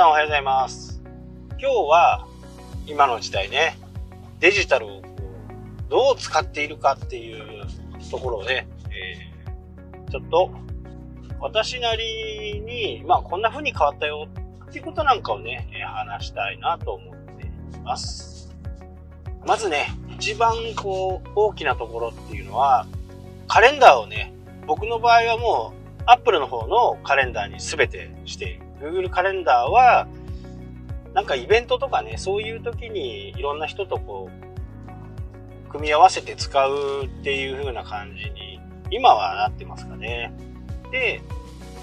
さんおはようございます。今日は今の時代ね、デジタルをどう使っているかっていうところをね、えー、ちょっと私なりに、まあこんな風に変わったよっていうことなんかをね、話したいなと思っています。まずね、一番こう大きなところっていうのは、カレンダーをね、僕の場合はもう Apple の方のカレンダーに全てしている。Google カレンダーは、なんかイベントとかね、そういう時にいろんな人とこう、組み合わせて使うっていう風な感じに、今はなってますかね。で、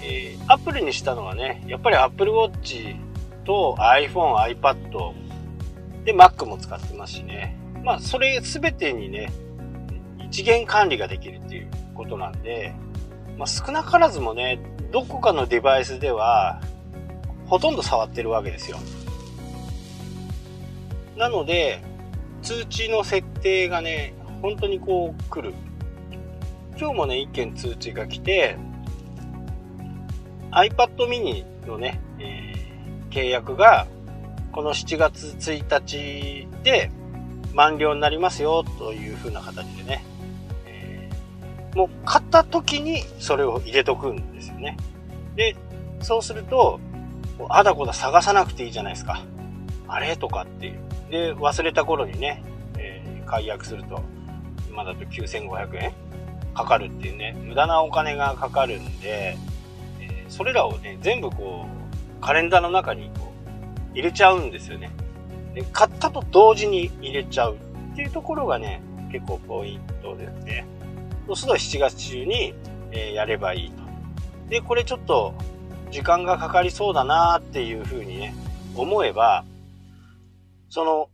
えー、Apple にしたのはね、やっぱり Apple Watch と iPhone、iPad で Mac も使ってますしね。まあ、それ全てにね、一元管理ができるっていうことなんで、まあ、少なからずもね、どこかのデバイスではほとんど触ってるわけですよ。なので、通知の設定がね、本当にこう来る。今日もね、1件通知が来て、iPad mini のね、えー、契約がこの7月1日で満了になりますよという風な形でね、もう買った時にそれを入れとくんですよね。で、そうすると、あだこだ探さなくていいじゃないですか。あれとかっていう。で、忘れた頃にね、えー、解約すると、今だと9500円かかるっていうね、無駄なお金がかかるんで、えー、それらをね、全部こう、カレンダーの中にこう、入れちゃうんですよね。で、買ったと同時に入れちゃうっていうところがね、結構ポイントですね。そうすると7月中に、え、やればいいと。で、これちょっと時間がかかりそうだなっていうふうにね、思えば、その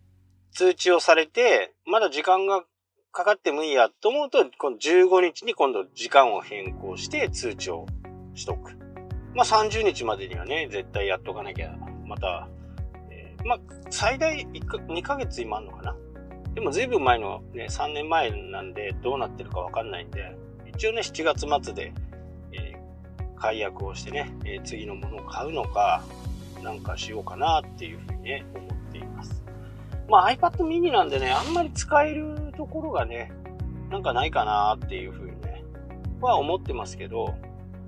通知をされて、まだ時間がかかってもいいやと思うと、この15日に今度時間を変更して通知をしとく。まあ30日までにはね、絶対やっとかなきゃ、また、えー、まあ最大1か2ヶ月今あるのかな。でも随分前のね、3年前なんでどうなってるかわかんないんで、一応ね、7月末でえ解約をしてね、えー、次のものを買うのか、なんかしようかなっていうふうにね、思っています。まあ iPad mini なんでね、あんまり使えるところがね、なんかないかなっていうふうにね、は思ってますけど、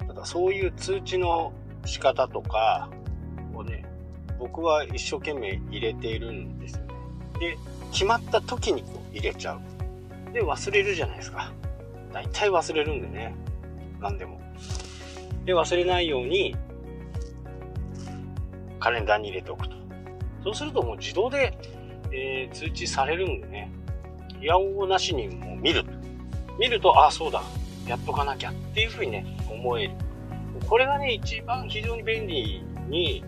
ただそういう通知の仕方とかをね、僕は一生懸命入れているんですよね。で、決まった時にこう入れちゃう。で、忘れるじゃないですか。大体忘れるんでね。何でも。で、忘れないように、カレンダーに入れておくと。そうするともう自動で、えー、通知されるんでね、いやおうなしにもう見る。見ると、ああ、そうだ、やっとかなきゃっていうふうにね、思える。これがね、一番非常に便利に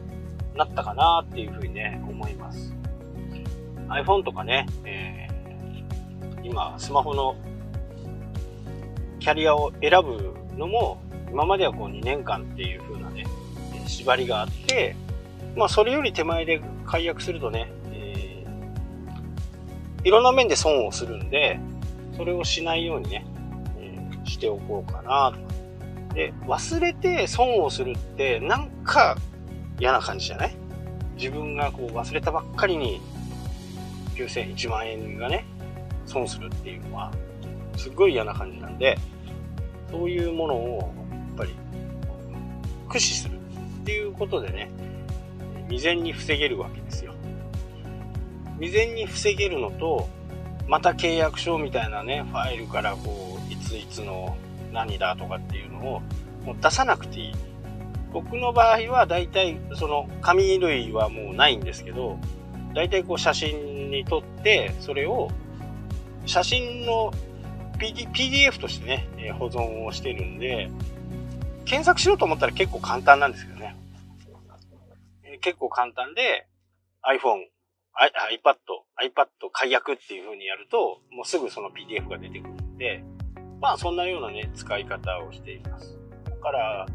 なったかなっていうふうにね、思います。iPhone とかね、えー、今、スマホのキャリアを選ぶのも、今まではこう2年間っていう風なね、縛りがあって、まあそれより手前で解約するとね、えー、いろんな面で損をするんで、それをしないようにね、えー、しておこうかなと。で、忘れて損をするってなんか嫌な感じじゃない？自分がこう忘れたばっかりに9000、1万円がね、損するっていうのは、すっごい嫌な感じなんで、そういうものをやっぱり駆使するっていうことでね、未然に防げるわけですよ。未然に防げるのと、また契約書みたいなね、ファイルからこう、いついつの何だとかっていうのをもう出さなくていい。僕の場合は大体その紙類はもうないんですけど、大体こう写真に撮って、それを写真の PDF としてね、保存をしてるんで、検索しようと思ったら結構簡単なんですけどね。結構簡単で iPhone、iPad、iPad 解約っていう風にやると、もうすぐその PDF が出てくるんで、まあそんなようなね、使い方をしています。だから、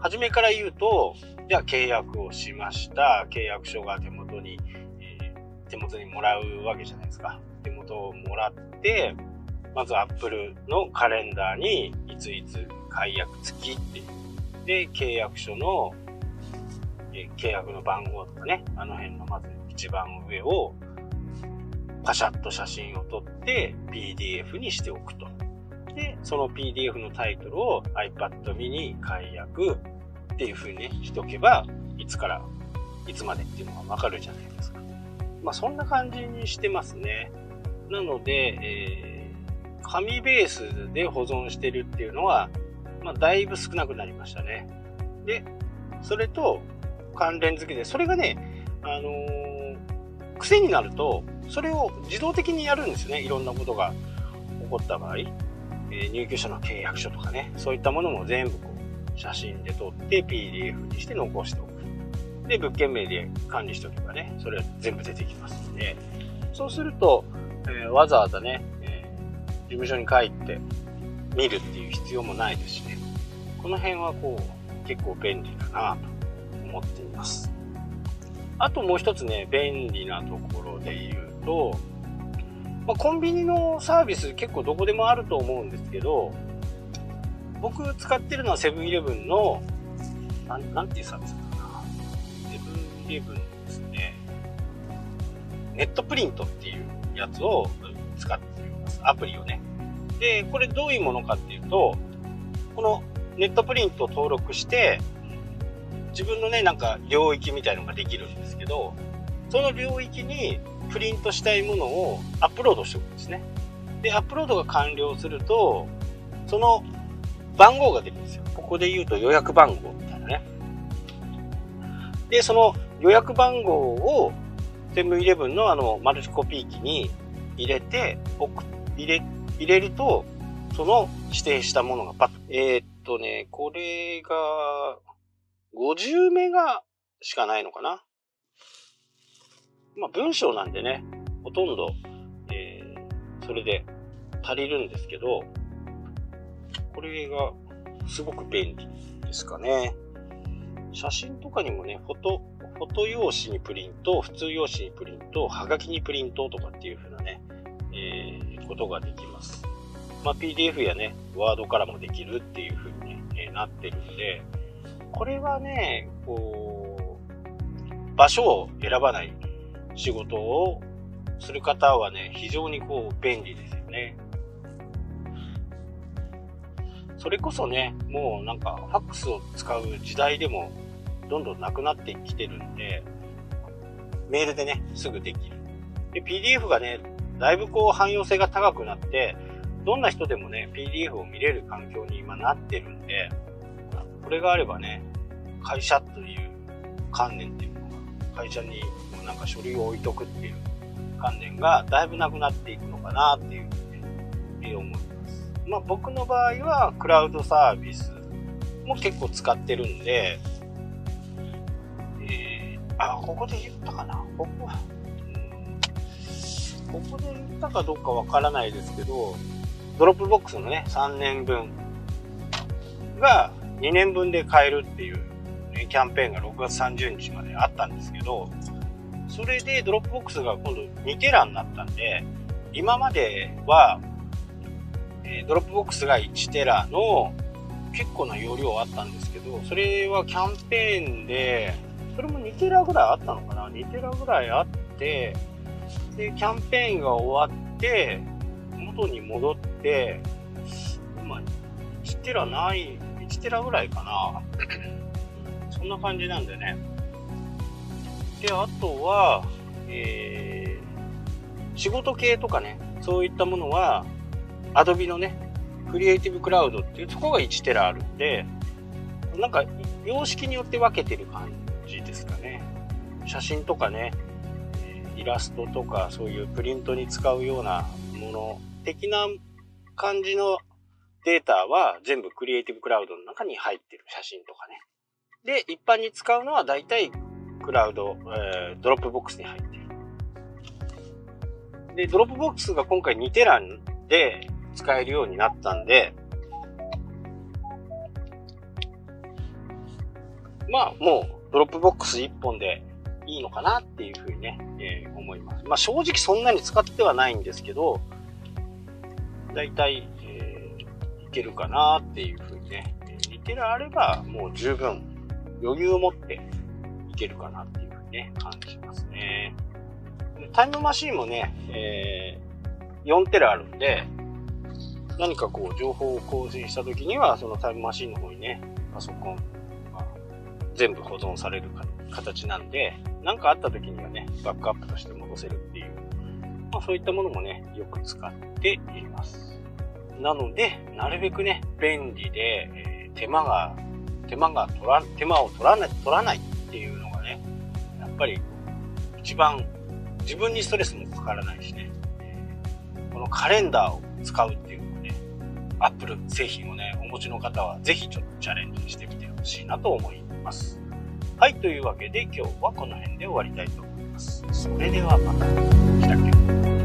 初めから言うと、じゃあ契約をしました。契約書が手元に、手元にもらうわけじゃないですか。手元をもらって、まず Apple のカレンダーにいついつ解約付きっていう。で、契約書のえ契約の番号とかね、あの辺のまず一番上をパシャッと写真を撮って PDF にしておくと。で、その PDF のタイトルを iPad mini 解約っていう風にね、しておけば、いつから、いつまでっていうのがわかるじゃないですか。まあそんな感じにしてますね。なので、えー、紙ベースで保存してるっていうのは、まあだいぶ少なくなりましたね。で、それと関連付けで、それがね、あのー、癖になると、それを自動的にやるんですね。いろんなことが起こった場合。えー、入居者の契約書とかね、そういったものも全部こう、写真で撮って PDF にして残しておく。で、物件名で管理しておけばね、それは全部出てきますので、そうすると、えー、わざわざね、えー、事務所に帰って見るっていう必要もないですしね、この辺はこう、結構便利だなと思っています。あともう一つね、便利なところで言うと、まあ、コンビニのサービス結構どこでもあると思うんですけど、僕使ってるのはセブンイレブンの、なん、なんていうサービスかな。セブンイレブンですね。ネットプリントっていうやつを使っています。アプリをね。で、これどういうものかっていうと、このネットプリントを登録して、自分のね、なんか領域みたいのができるんですけど、その領域にプリントしたいものをアップロードしておくんですね。で、アップロードが完了すると、その番号が出るんですよ。ここで言うと予約番号みたいなね。で、その予約番号をセブンイレブンのあのマルチコピー機に入れて、入れ、入れると、その指定したものがパッと。えー、っとね、これが、50メガしかないのかな？まあ、文章なんでね、ほとんど、えー、それで足りるんですけど、これがすごく便利ですかね。写真とかにもね、フォト、フォト用紙にプリント、普通用紙にプリント、はがきにプリントとかっていう風なね、えー、ことができます。まあ、PDF やね、ワードからもできるっていう風にね、えー、なってるんで、これはね、こう、場所を選ばない仕事をする方はね、非常にこう便利ですよね。それこそね、もうなんかファックスを使う時代でもどんどんなくなってきてるんで、メールでね、すぐできる。で、PDF がね、だいぶこう汎用性が高くなって、どんな人でもね、PDF を見れる環境に今なってるんで、これがあればね、会社という観念っていうのが会社になんか書類を置いとくっていう観念がだいぶなくなっていくのかなっていうふうに思います。まあ僕の場合はクラウドサービスも結構使ってるんで、あ、ここで言ったかな。ここは、ここで言ったかどうかわからないですけど、Dropbox のね、3年分が2年分で買えるっていう、ね、キャンペーンが6月30日まであったんですけど、それで Dropbox が今度2テラになったんで、今までは、え Dropbox が1テラの結構な容量あったんですけど、それはキャンペーンで、それも2テラぐらいあったのかな ?2 テラぐらいあって、で、キャンペーンが終わって、元に戻って、今、1テラない、1テラぐらいかなそんな感じなんでね。で、あとは、えー、仕事系とかね、そういったものは、Adobe のね、クリエイティブクラウドっていうとこが1テラあるんで、なんか、様式によって分けてる感じですかね。写真とかね、イラストとかそういうプリントに使うようなもの的な感じのデータは全部 Creative Cloud の中に入ってる写真とかね。で、一般に使うのは大体クラウド、えー、 Dropbox に入ってる。で、 Dropbox が今回2テラで使えるようになったんで、まあ、もう、 Dropbox 1本でいいのかなっていうふうにね、えー、思います。まあ、正直そんなに使ってはないんですけど、だいたい、えー、いけるかなっていうふうにね、2テラあればもう十分余裕を持っていけるかなっていうふうにね、感じますね。 Time Machine もね、えー、4テラあるんで、何かこう情報を更新した時には、その Time Machine の方にね、パソコン、全部保存される形なんで、何かあった時にはね、バックアップとして戻せるっていう、まあそういったものもね、よく使っています。なので、なるべくね、便利で、えー、手間が、手間が取ら、手間を取らない、取らないっていうのがね、やっぱり一番自分にストレスもかからないしね、このカレンダーを使うっていうアップル製品をね、お持ちの方はぜひちょっとチャレンジしてみてほしいなと思います。はい、というわけで今日はこの辺で終わりたいと思います。それではまた。